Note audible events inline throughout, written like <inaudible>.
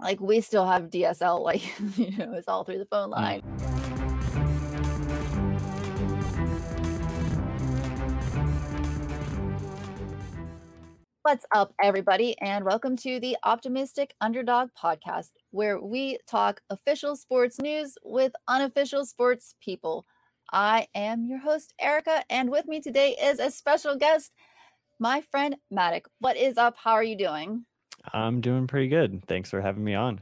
like we still have DSL, like <laughs> you know, it's all through the phone mm. line. What's up, everybody, and welcome to the Optimistic Underdog podcast, where we talk official sports news with unofficial sports people. I am your host, Erica, and with me today is a special guest, my friend Maddock. What is up? How are you doing? I'm doing pretty good. Thanks for having me on.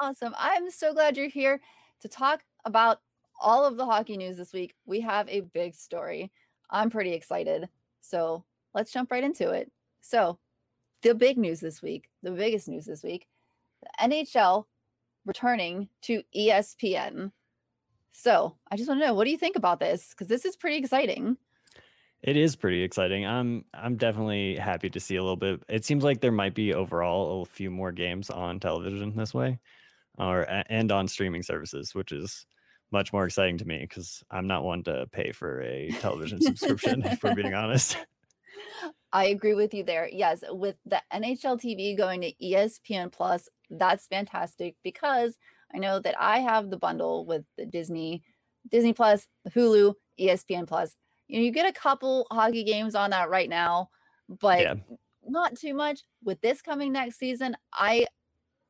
Awesome. I'm so glad you're here to talk about all of the hockey news this week. We have a big story. I'm pretty excited. So let's jump right into it. So, the big news this week, the biggest news this week, the NHL returning to ESPN. So, I just want to know what do you think about this? Because this is pretty exciting. It is pretty exciting. I'm I'm definitely happy to see a little bit. It seems like there might be overall a few more games on television this way, or and on streaming services, which is much more exciting to me because I'm not one to pay for a television subscription. If we're being honest. <laughs> I agree with you there. Yes, with the NHL TV going to ESPN Plus, that's fantastic because I know that I have the bundle with the Disney, Disney Plus, Hulu, ESPN Plus you know, you get a couple hockey games on that right now, but yeah. not too much. With this coming next season, I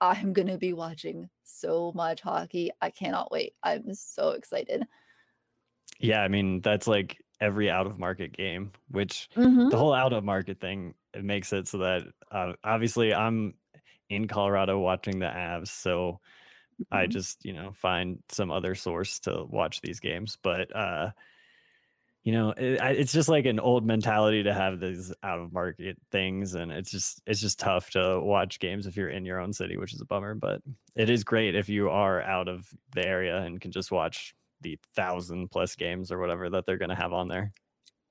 I'm gonna be watching so much hockey. I cannot wait. I'm so excited. Yeah, I mean that's like every out of market game, which mm-hmm. the whole out of market thing it makes it so that uh, obviously I'm in Colorado watching the Avs, so mm-hmm. I just you know find some other source to watch these games. But uh, you know it, it's just like an old mentality to have these out of market things and it's just it's just tough to watch games if you're in your own city which is a bummer but it is great if you are out of the area and can just watch the thousand plus games or whatever that they're going to have on there.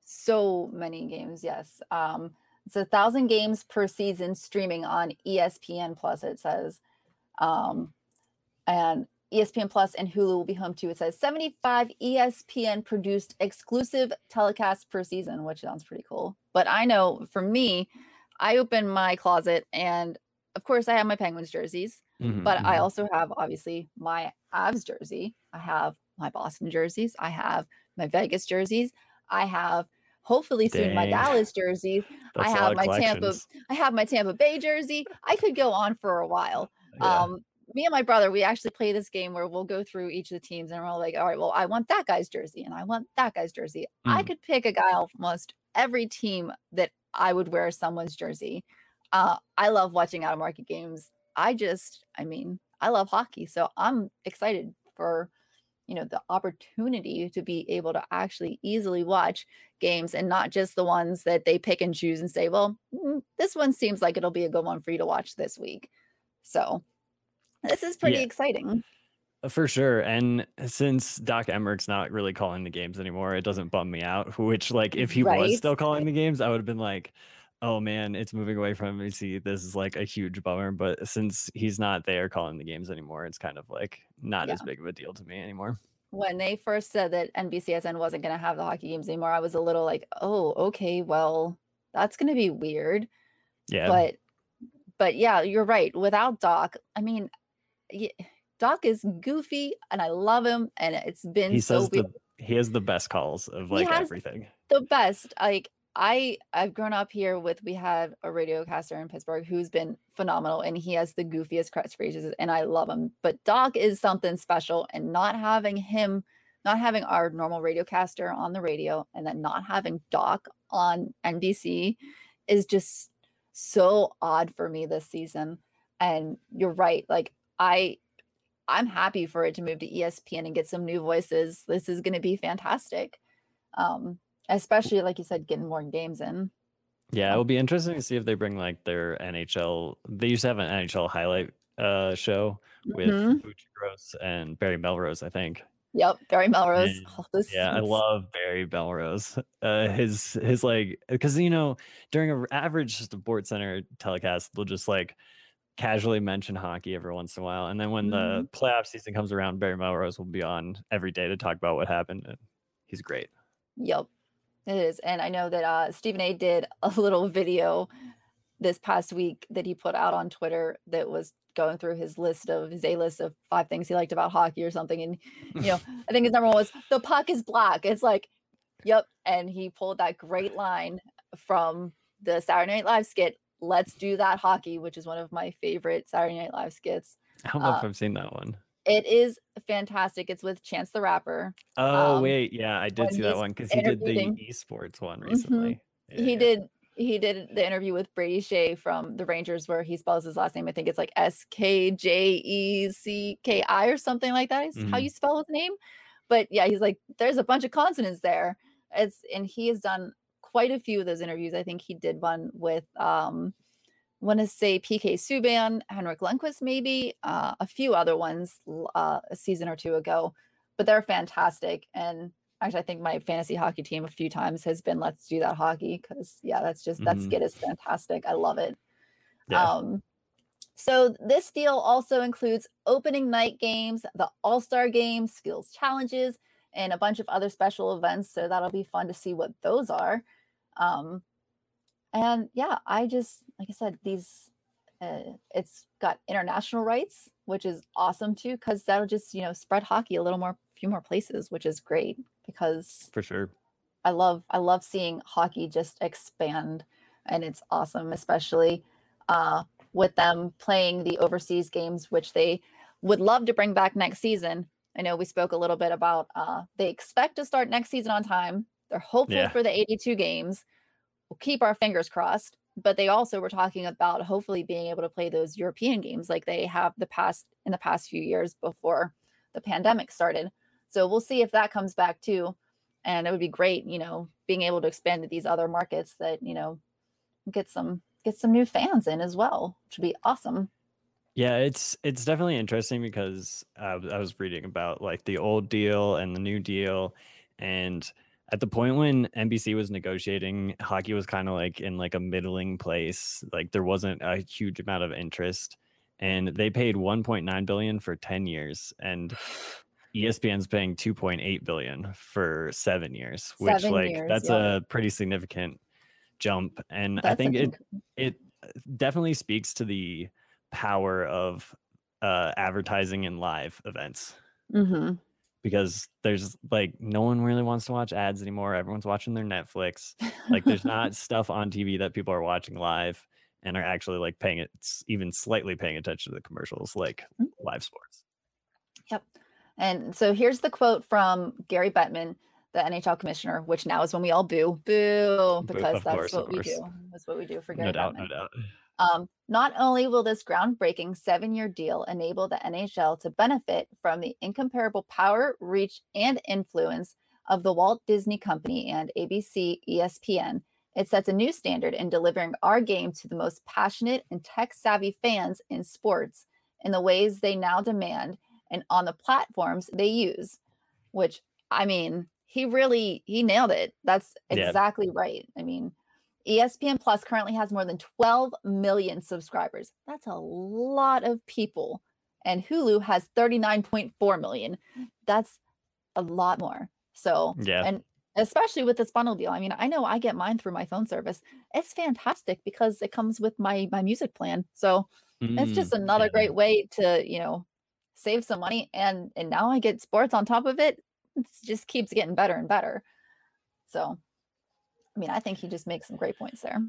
So many games yes. Um it's a thousand games per season streaming on espn plus it says. Um and ESPN Plus and Hulu will be home to. It says 75 ESPN produced exclusive telecasts per season, which sounds pretty cool. But I know for me, I open my closet and of course I have my Penguins jerseys, mm-hmm, but mm-hmm. I also have obviously my Avs jersey. I have my Boston jerseys. I have my Vegas jerseys. I have hopefully soon Dang. my Dallas jersey. <laughs> I have my Tampa I have my Tampa Bay jersey. I could go on for a while. Yeah. Um, me and my brother, we actually play this game where we'll go through each of the teams and we're all like, all right, well, I want that guy's jersey and I want that guy's jersey. Mm. I could pick a guy almost every team that I would wear someone's jersey. Uh, I love watching out of market games. I just, I mean, I love hockey. So I'm excited for, you know, the opportunity to be able to actually easily watch games and not just the ones that they pick and choose and say, well, mm, this one seems like it'll be a good one for you to watch this week. So this is pretty yeah. exciting. Uh, for sure. And since Doc Emrick's not really calling the games anymore, it doesn't bum me out. <laughs> Which, like, if he right? was still calling the games, I would have been like, oh man, it's moving away from me. See, this is like a huge bummer. But since he's not there calling the games anymore, it's kind of like not yeah. as big of a deal to me anymore. When they first said that NBCSN wasn't going to have the hockey games anymore, I was a little like, oh, okay, well, that's going to be weird. Yeah. But, but yeah, you're right. Without Doc, I mean, Doc is goofy and I love him. And it's been he so says the, he has the best calls of like everything. The best. Like I I've grown up here with we have a radiocaster in Pittsburgh who's been phenomenal and he has the goofiest catchphrases and I love him. But Doc is something special and not having him not having our normal radiocaster on the radio and then not having Doc on NBC is just so odd for me this season. And you're right. Like I I'm happy for it to move to ESPN and get some new voices. This is going to be fantastic. Um, especially like you said, getting more games in. Yeah, it will be interesting to see if they bring like their NHL. They used to have an NHL highlight uh, show with mm-hmm. Gross and Barry Melrose, I think. Yep, Barry Melrose. Oh, yeah, I love Barry Melrose. <laughs> Uh, his his like because you know during an average Sports Center telecast, they'll just like casually mention hockey every once in a while. And then when mm-hmm. the playoff season comes around, Barry Melrose will be on every day to talk about what happened. And he's great. Yep, it is. And I know that uh, Stephen A did a little video this past week that he put out on Twitter that was going through his list of his A list of five things he liked about hockey or something. And, you know, <laughs> I think his number one was the puck is black. It's like, yep. And he pulled that great line from the Saturday Night Live skit, Let's Do That Hockey, which is one of my favorite Saturday Night Live skits. I don't know uh, if I've seen that one. It is fantastic. It's with Chance the Rapper. Oh, um, wait. Yeah, I did see that one because he did the esports one mm-hmm. recently. Mm-hmm. Yeah, he yeah. did he did the interview with Brady Skjei from the Rangers where he spells his last name. I think it's like S K J E C K I or something like that is mm-hmm. how you spell his name. But yeah, he's like, there's a bunch of consonants there. It's and he has done quite a few of those interviews. I think he did one with um want to say PK Subban, Henrik Lundqvist, maybe uh, a few other ones uh, a season or two ago, but they're fantastic. And actually, I think my fantasy hockey team a few times has been let's do that hockey because yeah, that's just that mm-hmm. skit is fantastic. I love it. Yeah. Um, so this deal also includes opening night games, the All Star Games, skills challenges, and a bunch of other special events. So that'll be fun to see what those are. Um, and yeah, I just like I said, these uh, it's got international rights, which is awesome too, because that'll just you know spread hockey a little more, few more places, which is great because for sure. I love I love seeing hockey just expand, and it's awesome, especially uh, with them playing the overseas games, which they would love to bring back next season. I know we spoke a little bit about uh, they expect to start next season on time. They're hopeful yeah. for the 82 games. We'll keep our fingers crossed. But they also were talking about hopefully being able to play those European games like they have the past in the past few years before the pandemic started. So we'll see if that comes back too. And it would be great, you know, being able to expand to these other markets that, you know, get some get some new fans in as well, which would be awesome. Yeah, it's it's definitely interesting because uh, I was reading about like the old deal and the new deal, and at the point when NBC was negotiating, hockey was kind of like in like a middling place. Like there wasn't a huge amount of interest, and they paid 1.9 billion for 10 years, and <sighs> ESPN's paying 2.8 billion for seven years, which seven like years, that's yeah. a pretty significant jump. And that's I think it it definitely speaks to the power of uh, advertising in live events. Mm-hmm. Because there's like no one really wants to watch ads anymore. Everyone's watching their Netflix. Like there's <laughs> not stuff on TV that people are watching live and are actually like paying it even slightly paying attention to the commercials like mm. live sports. Yep. And so here's the quote from Gary Bettman, the NHL commissioner, which now is when we all boo, boo, because of that's course, what we do. That's what we do for Gary no doubt, Bettman. No doubt. Um, not only will this groundbreaking seven year deal enable the NHL to benefit from the incomparable power, reach, and influence of the Walt Disney Company and ABC ESPN, it sets a new standard in delivering our game to the most passionate and tech savvy fans in sports in the ways they now demand and on the platforms they use which i mean he really he nailed it that's exactly yeah. right i mean espn plus currently has more than 12 million subscribers. That's a lot of people. And hulu has 39.4 million. That's a lot more. So yeah. and especially with this bundle deal i mean i know i get mine through my phone service. It's fantastic because it comes with my my music plan. So mm, it's just another yeah. great way to you know save some money. And and now I get sports on top of it. It just keeps getting better and better. So I mean, I think he just makes some great points there.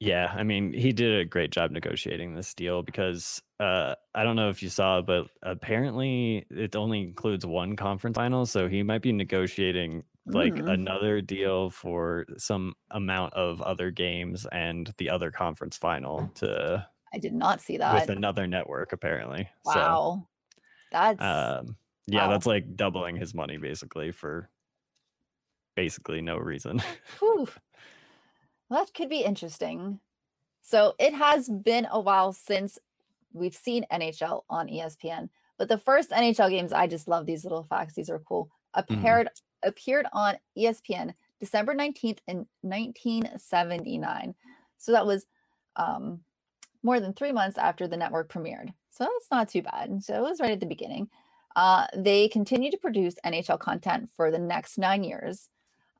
Yeah, I mean, he did a great job negotiating this deal because uh, I don't know if you saw, but apparently it only includes one conference final, so he might be negotiating like mm. another deal for some amount of other games and the other conference final to. I did not see that with another network apparently. Wow. That's um, yeah, wow. that's like doubling his money basically for basically no reason. Well, that could be interesting. So it has been a while since we've seen NHL on ESPN, but the first NHL games, I just love these little facts. These are cool. Appeared mm-hmm. appeared on ESPN December 19th in 1979. So that was um, more than three months after the network premiered. So that's not too bad. So it was right at the beginning. Uh, they continued to produce NHL content for the next nine years.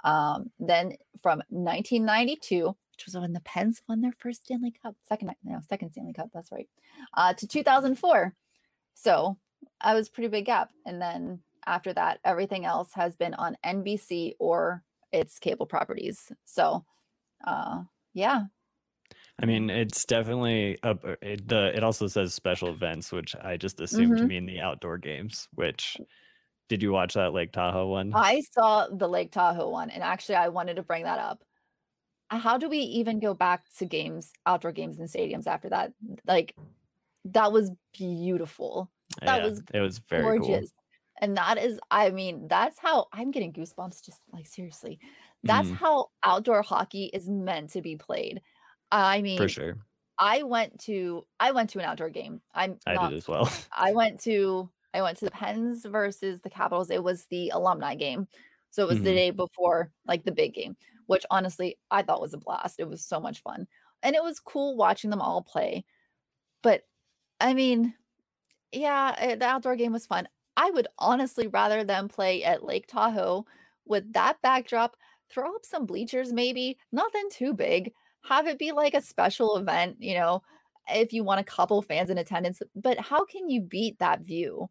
Um, then from 1992 which was when the Pens won their first Stanley Cup, second no, second Stanley Cup, that's right, uh, to 2004. So I was pretty big gap, and then after that, everything else has been on NBC or its cable properties. So, uh, yeah. I mean, it's definitely a, it, the. It also says special events, which I just assumed mm-hmm. to mean the outdoor games. Which did you watch that Lake Tahoe one? I saw the Lake Tahoe one, and actually, I wanted to bring that up. How do we even go back to games, outdoor games and stadiums after that? Like, that was beautiful. That yeah, was it was very gorgeous. Cool. And that is, I mean, that's how I'm getting goosebumps. Just like seriously, that's mm. how outdoor hockey is meant to be played. I mean, for sure. I went to I went to an outdoor game. I'm I not, did as well. I went to I went to the Pens versus the Capitals. It was the alumni game. So it was mm-hmm. the day before like the big game, which honestly I thought was a blast. It was so much fun. And it was cool watching them all play. But I mean, yeah, eh, the outdoor game was fun. I would honestly rather them play at Lake Tahoe with that backdrop, throw up some bleachers, maybe nothing too big, have it be like a special event, you know, if you want a couple fans in attendance. But how can you beat that view?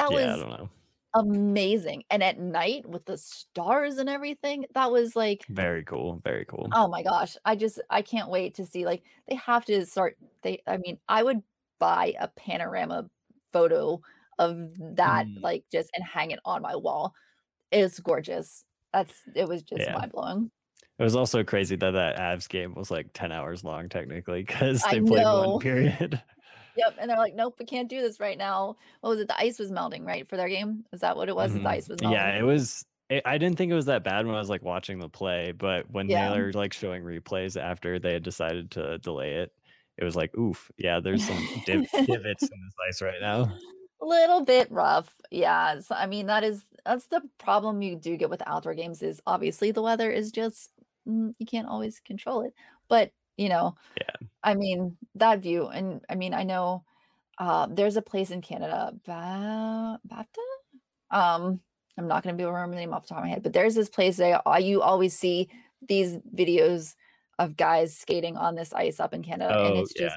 That yeah, was amazing. And at night with the stars and everything, that was like very cool. Very cool. Oh my gosh. I just I can't wait to see like they have to start they I mean, I would buy a panorama photo of that mm. like just and hang it on my wall. It's gorgeous. That's it was just yeah. mind blowing. It was also crazy that that Avs game was like 10 hours long technically because they played one period. <laughs> Yep. And they're like, nope, we can't do this right now. What was it? The ice was melting, right? For their game? Is that what it was? Mm-hmm. The ice was melting. Yeah, it was. It, I didn't think it was that bad when I was like watching the play, but when yeah. they were like showing replays after they had decided to delay it, it was like, oof, yeah, there's some div- divots in this ice right now A <laughs> little bit rough. Yeah. So, I mean, that is that's the problem you do get with outdoor games is obviously the weather is just mm, you can't always control it. But, you know, yeah. I mean, that view and I mean, I know uh there's a place in Canada, ba- BAFTA? Um I'm not going to be able to remember the name off the top of my head, but there's this place that I, you always see these videos of guys skating on this ice up in Canada oh, and it's yeah. just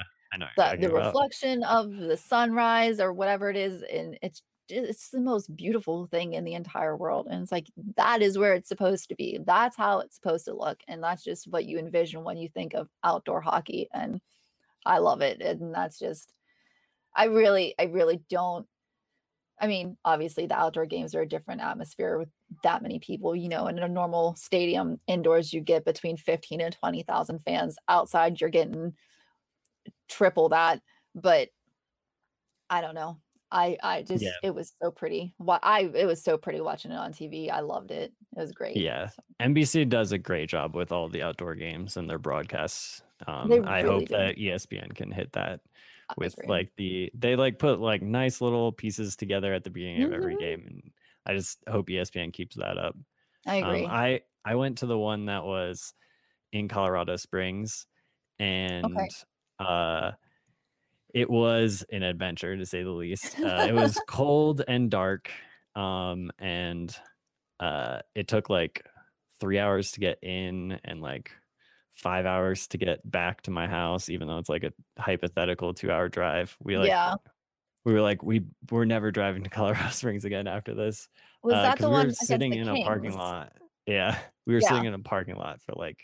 the, the reflection of the sunrise or whatever it is and it's it's the most beautiful thing in the entire world and it's like that is where it's supposed to be. That's how it's supposed to look and that's just what you envision when you think of outdoor hockey and i love it and that's just i really i really don't i mean obviously the outdoor games are a different atmosphere with that many people you know in a normal stadium indoors you get between 15 and 20,000 fans outside you're getting triple that but i don't know i i just yeah. it was so pretty what i it was so pretty watching it on tv i loved it it was great yeah so. nbc does a great job with all the outdoor games and their broadcasts um really i hope do. that espn can hit that with like the they like put like nice little pieces together at the beginning mm-hmm. of every mm-hmm. game and i just hope espn keeps that up i agree um, i i went to the one that was in colorado springs and okay uh it was an adventure to say the least. Uh, it was <laughs> cold and dark, um, and uh, it took like three hours to get in and like five hours to get back to my house, even though it's like a hypothetical two-hour drive. We like, yeah. we were like, we we're never driving to <laughs> Colorado Springs again after this. Was uh, that the we one? Were sitting in Kings? a parking lot. Yeah, <laughs> we were yeah. sitting in a parking lot for like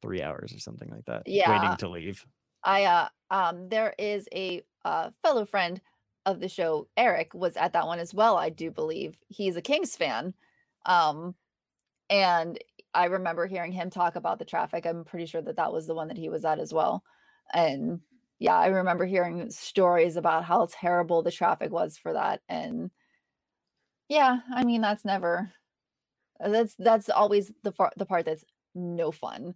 three hours or something like that, yeah. waiting to leave. I uh um there is a uh fellow friend of the show, Eric, was at that one as well, I do believe. He's a Kings fan. Um and I remember hearing him talk about the traffic. I'm pretty sure that that was the one that he was at as well. And yeah, I remember hearing stories about how terrible the traffic was for that and yeah, I mean that's never that's that's always the far, the part that's no fun.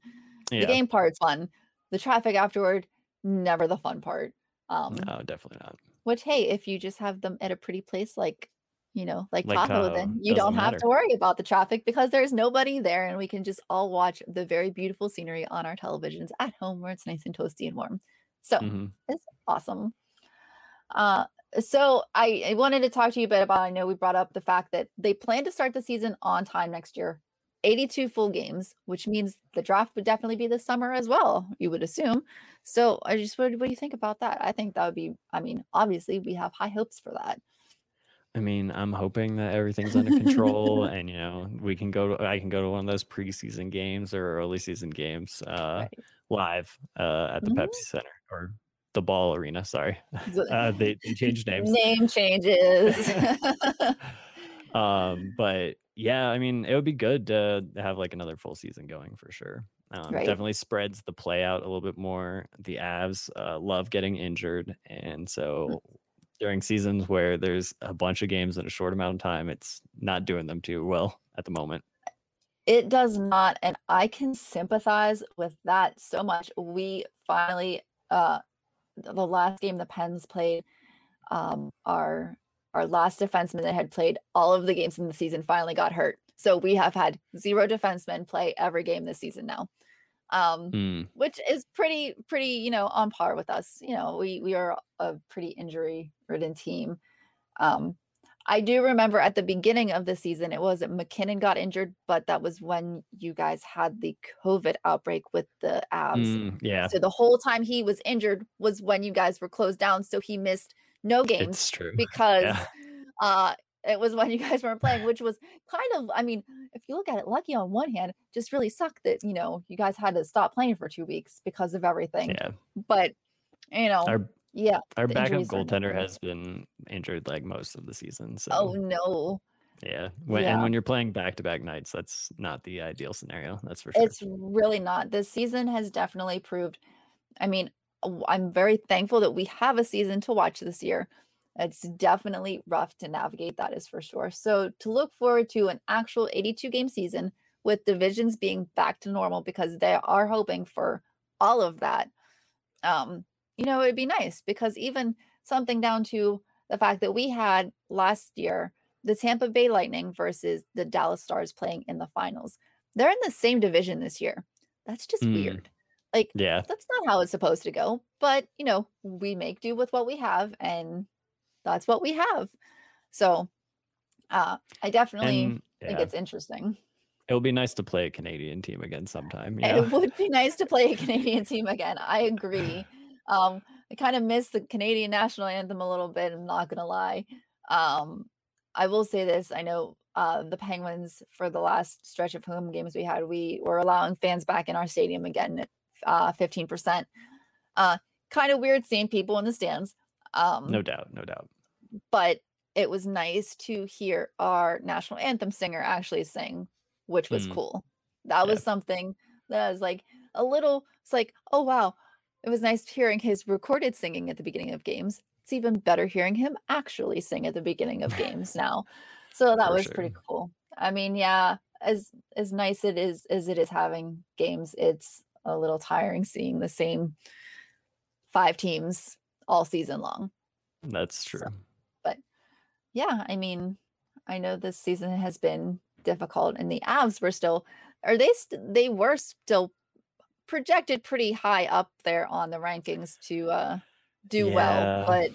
Yeah. The game part's fun. The traffic afterward never the fun part. Um, no, definitely not. Which, hey, if you just have them at a pretty place like, you know, like, like Tahoe, uh, then you don't have to worry about the traffic because there's nobody there and we can just all watch the very beautiful scenery on our televisions at home where it's nice and toasty and warm. So mm-hmm. it's awesome. Uh, so I, I wanted to talk to you a bit about, I know we brought up the fact that they plan to start the season on time next year 82 full games, which means the draft would definitely be this summer as well, you would assume. So I just what, what do you think about that? I think that would be, I mean, obviously we have high hopes for that. I mean, I'm hoping that everything's under control <laughs> and you know, we can go to I can go to one of those preseason games or early season games uh right. live uh at the mm-hmm. Pepsi Center or the ball arena, sorry. <laughs> Uh, they, they changed names. Name changes. <laughs> um, but yeah, I mean, it would be good to have like another full season going for sure. Um, right. Definitely spreads the play out a little bit more. The Avs uh, love getting injured, and so mm. during seasons where there's a bunch of games in a short amount of time, it's not doing them too well at the moment. It does not, and I can sympathize with that so much. We finally, uh, the last game the Pens played, um, our our last defenseman that had played all of the games in the season finally got hurt. So we have had zero defensemen play every game this season now. Um, mm. which is pretty, pretty, you know, on par with us. You know, we we are a pretty injury ridden team. Um, I do remember at the beginning of the season, it was MacKinnon got injured, but that was when you guys had the COVID outbreak with the Avs. Mm, yeah. So the whole time he was injured was when you guys were closed down. So he missed no games <laughs> because yeah. uh it was when you guys weren't playing, which was kind of, I mean, if you look at it, lucky on one hand, just really sucked that, you know, you guys had to stop playing for two weeks because of everything. Yeah. But, you know, our, yeah. Our backup goaltender has been injured like most of the season. So, oh, no. Yeah. When, yeah. And when you're playing back to back nights, that's not the ideal scenario. That's for sure. It's really not. This season has definitely proved, I mean, I'm very thankful that we have a season to watch this year. It's definitely rough to navigate, that is for sure. So, to look forward to an actual 82 game season with divisions being back to normal because they are hoping for all of that, um, you know, it'd be nice because even something down to the fact that we had last year the Tampa Bay Lightning versus the Dallas Stars playing in the finals. They're in the same division this year. That's just mm. weird. Like, yeah, that's not how it's supposed to go. But, you know, we make do with what we have, and that's what we have. So, uh, I definitely and, yeah. think it's interesting. It would be nice to play a Canadian team again sometime. Yeah. It would be nice to play a Canadian <laughs> team again. I agree. Um, I kind of miss the Canadian national anthem a little bit. I'm not gonna lie. Um, I will say this. I know uh, the Penguins for the last stretch of home games we had, we were allowing fans back in our stadium again uh, 15%. Uh, kind of weird seeing people in the stands. Um, no doubt, no doubt. But it was nice to hear our national anthem singer actually sing, which was mm. cool. That yeah. was something that was like a little, it's like, oh, wow. It was nice hearing his recorded singing at the beginning of games. It's even better hearing him actually sing at the beginning of <laughs> games now. So that For was sure. pretty cool. I mean, yeah, as as nice it is as it is having games, it's a little tiring seeing the same five teams all season long. That's true. So, but yeah, I mean, I know this season has been difficult, and the Avs were still, are they? St- they were still projected pretty high up there on the rankings to uh, do yeah, well, but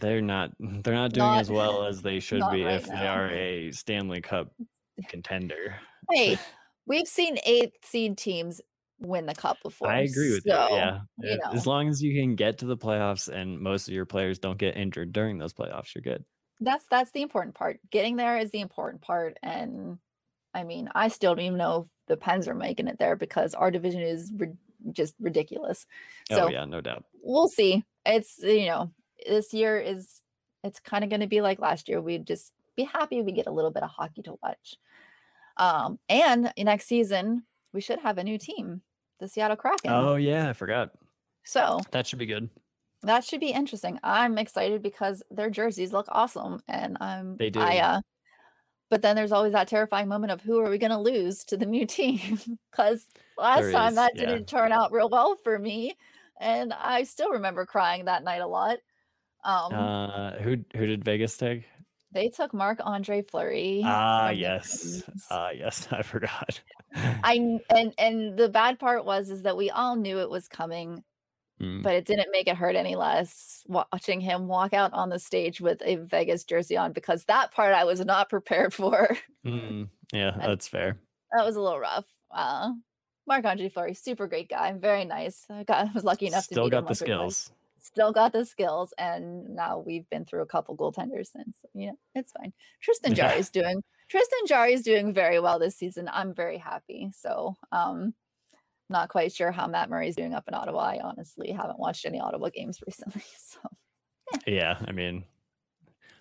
they're not. They're not doing not, as well as they should be right if now. they are a Stanley Cup <laughs> contender. Hey, <laughs> we've seen eight seed teams win the cup before. I agree with so, that. Yeah. You know. As long as you can get to the playoffs and most of your players don't get injured during those playoffs, you're good. That's that's the important part. Getting there is the important part. And I mean, I still don't even know if the Pens are making it there because our division is ri- just ridiculous. Oh, so oh yeah, no doubt. We'll see. It's you know, this year is it's kind of going to be like last year. We'd just be happy we get a little bit of hockey to watch. Um, and next season we should have a new team the Seattle Kraken. Oh yeah, I forgot. So that should be good. That should be interesting. I'm excited because their jerseys look awesome, and I'm they do. I, uh, but then there's always that terrifying moment of who are we going to lose to the new <laughs> team? Because last there time is, that yeah. didn't turn out real well for me, and I still remember crying that night a lot. Um, uh, who who did Vegas take? They took Marc-Andre Fleury. Ah, yes. Ah, yes. <laughs> I forgot. I and and the bad part was is that we all knew it was coming, mm. but it didn't make it hurt any less watching him walk out on the stage with a Vegas jersey on because that part I was not <laughs> prepared for. Mm. Yeah, that's fair. that was a little rough. Uh, Marc-Andre Fleury, super great guy, very nice. I got <laughs> was lucky enough Still to still got the skills. Still got the skills, and now we've been through a couple goaltenders since. You know, it's fine. Tristan <laughs> Jarry is doing Tristan Jarry is doing very well this season. I'm very happy. So, um, not quite sure how Matt Murray's doing up in Ottawa. I honestly haven't watched any Ottawa games <laughs> recently. So, yeah, yeah I mean,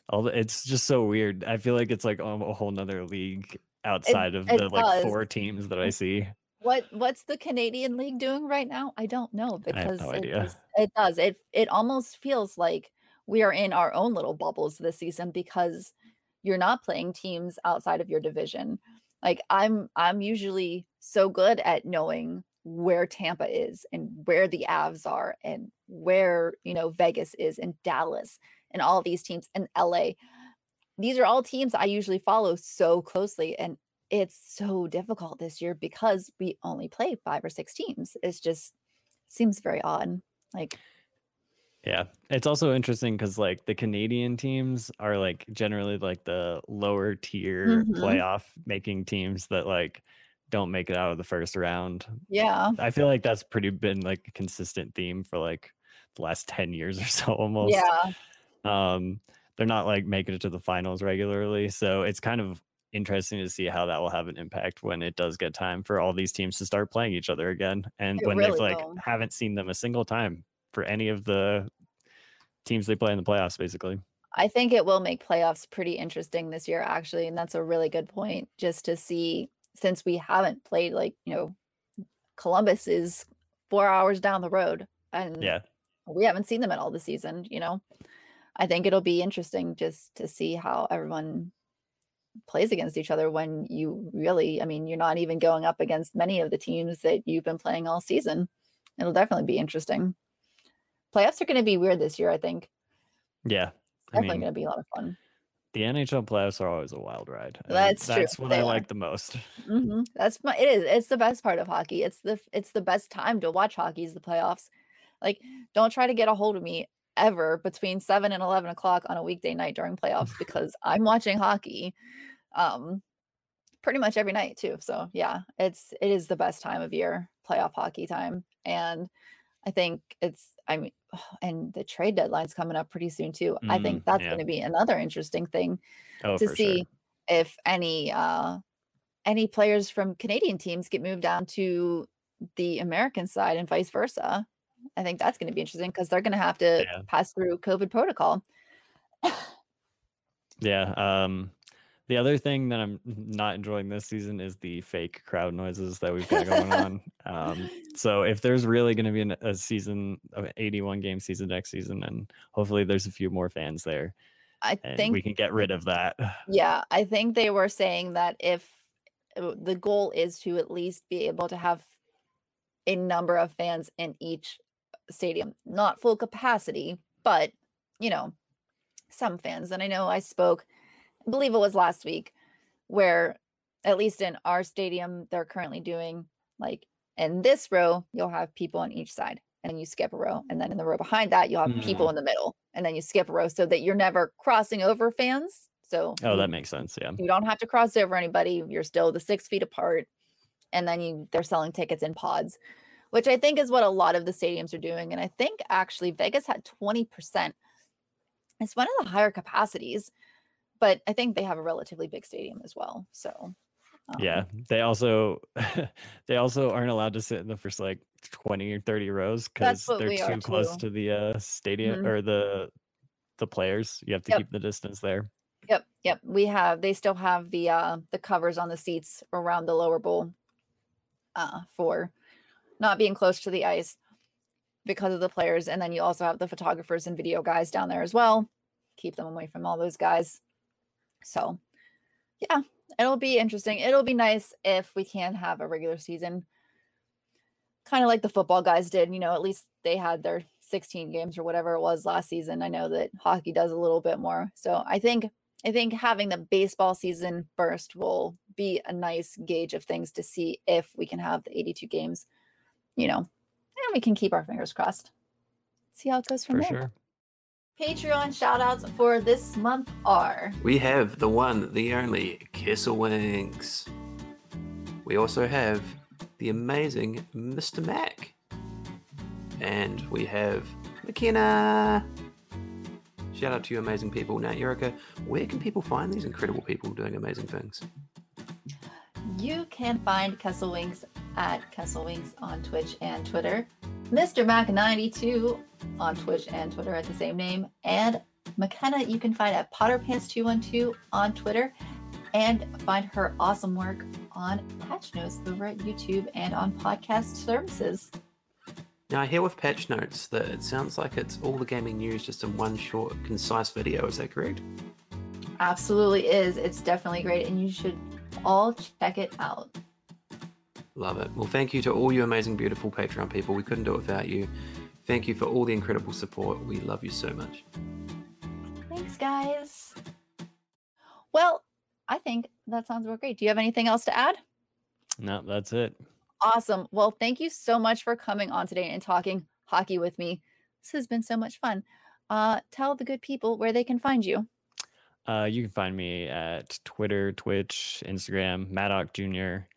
all the, it's just so weird. I feel like it's like a whole nother league outside it, of the like four teams that I see. What what's the Canadian League doing right now? I don't know because no it, does, it does. It it almost feels like we are in our own little bubbles this season because you're not playing teams outside of your division. Like I'm I'm usually so good at knowing where Tampa is and where the Avs are and where, you know, Vegas is and Dallas and all these teams and LA. These are all teams I usually follow so closely and it's so difficult this year because we only play 5 or 6 teams. It's just seems very odd. Like yeah. It's also interesting because like the Canadian teams are like generally like the lower tier mm-hmm. playoff making teams that like don't make it out of the first round. Yeah. I feel like that's pretty been like a consistent theme for like the last 10 years or so almost. Yeah. Um they're not like making it to the finals regularly. So it's kind of interesting to see how that will have an impact when it does get time for all these teams to start playing each other again. And it when really they've like will. haven't seen them a single time for any of the teams they play in the playoffs, basically. I think it will make playoffs pretty interesting this year, actually. And that's a really good point just to see since we haven't played like, you know, Columbus is four hours down the road and yeah, we haven't seen them at all this season, you know. I think it'll be interesting just to see how everyone plays against each other when you really, I mean, you're not even going up against many of the teams that you've been playing all season. It'll definitely be interesting playoffs are going to be weird this year. I think. Yeah, definitely I mean, going to be a lot of fun. The NHL playoffs are always a wild ride. That's true. That's what they I are. like the most. <laughs> Mm-hmm. That's my. It is. It's the best part of hockey. It's the. It's the best time to watch hockey. Is the playoffs. Like, don't try to get a hold of me ever between seven and eleven o'clock on a weekday night during playoffs <laughs> because I'm watching hockey. Um, pretty much every night too. So yeah, it's it is the best time of year, playoff hockey time, and I think it's I mean, <sighs> and the trade deadline's coming up pretty soon too. Mm, I think that's yeah. going to be another interesting thing oh, to see sure. if any uh any players from Canadian teams get moved down to the American side and vice versa. I think that's going to be interesting because they're going to have to yeah. pass through COVID protocol. yeah. Um, the other thing that I'm <laughs> not enjoying this season is the fake crowd noises that we've got going <laughs> on. Um, so if there's really going to be an, a season of 81 game season next season, and hopefully there's a few more fans there, I think we can get rid of that. <sighs> Yeah, I think they were saying that if uh, the goal is to at least be able to have a number of fans in each stadium, not full capacity, but you know, some fans. And I know I spoke believe it was last week, where at least in our stadium, they're currently doing like in this row, you'll have people on each side, and then you skip a row. And then in the row behind that, you'll have mm. people in the middle, and then you skip a row so that you're never crossing over fans. So, oh, that makes sense. Yeah. You don't have to cross over anybody. You're still the six feet apart. And then you they're selling tickets in pods, which I think is what a lot of the stadiums are doing. And I think actually Vegas had 20%. It's one of the higher capacities but I think they have a relatively big stadium as well. So um, yeah, they also <laughs> they also aren't allowed to sit in the first like 20 or 30 rows because they're too close too. to the uh, stadium mm-hmm. or the the players. You have to yep. keep the distance there. Yep, yep. We have they still have the uh the covers on the seats around the lower bowl uh for not being close to the ice because of the players. And then you also have the photographers and video guys down there as well. Keep them away from all those guys. So, yeah, it'll be interesting. It'll be nice if we can have a regular season, kind of like the football guys did. You know, at least they had their 16 games or whatever it was last season. I know that hockey does a little bit more. So I think I think having the baseball season first will be a nice gauge of things to see if we can have the 82 games, you know, and we can keep our fingers crossed. See how it goes from For there. Sure. Patreon shoutouts for this month are We have the one, the only, Kessel Wings We also have the amazing Mr. Mac. And we have McKenna. Shout out to you, amazing people. Now, Erica, where can people find these incredible people doing amazing things? You can find Kessel Wings at Kessel Wings on Twitch and Twitter. Mr. Mac92 on Twitch and Twitter at the same name. And McKenna, you can find at PotterPants212 on Twitter and find her awesome work on Patch Notes over at YouTube and on podcast services. Now, I hear with Patch Notes that it sounds like it's all the gaming news just in one short, concise video. Is that correct? Absolutely is. It's definitely great, and you should all check it out. Love it. Well, thank you to all you amazing, beautiful Patreon people. We couldn't do it without you. Thank you for all the incredible support. We love you so much. Thanks, guys. Well, I think that sounds real great. Do you have anything else to add? No, that's it. Awesome. Well, thank you so much for coming on today and talking hockey with me. This has been so much fun. Uh, tell the good people where they can find you. Uh, you can find me at Twitter, Twitch, Instagram, Maddock Jr.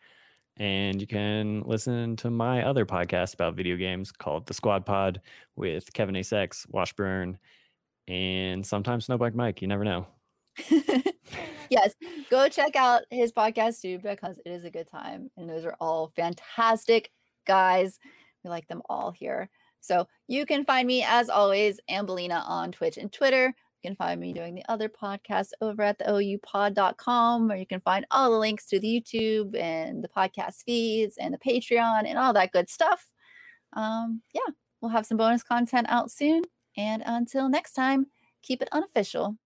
And you can listen to my other podcast about video games called The Squad Pod with Kevin Asex, Washburn, and sometimes Snowbike Mike. You never know. <laughs> <laughs> yes, go check out his podcast too because it is a good time. And those are all fantastic guys. We like them all here. So you can find me as always, Ambelina on Twitch and Twitter. You can find me doing the other podcast over at the oupod.com, where you can find all the links to the YouTube and the podcast feeds and the Patreon and all that good stuff. Um, yeah, we'll have some bonus content out soon. And until next time, keep it unofficial.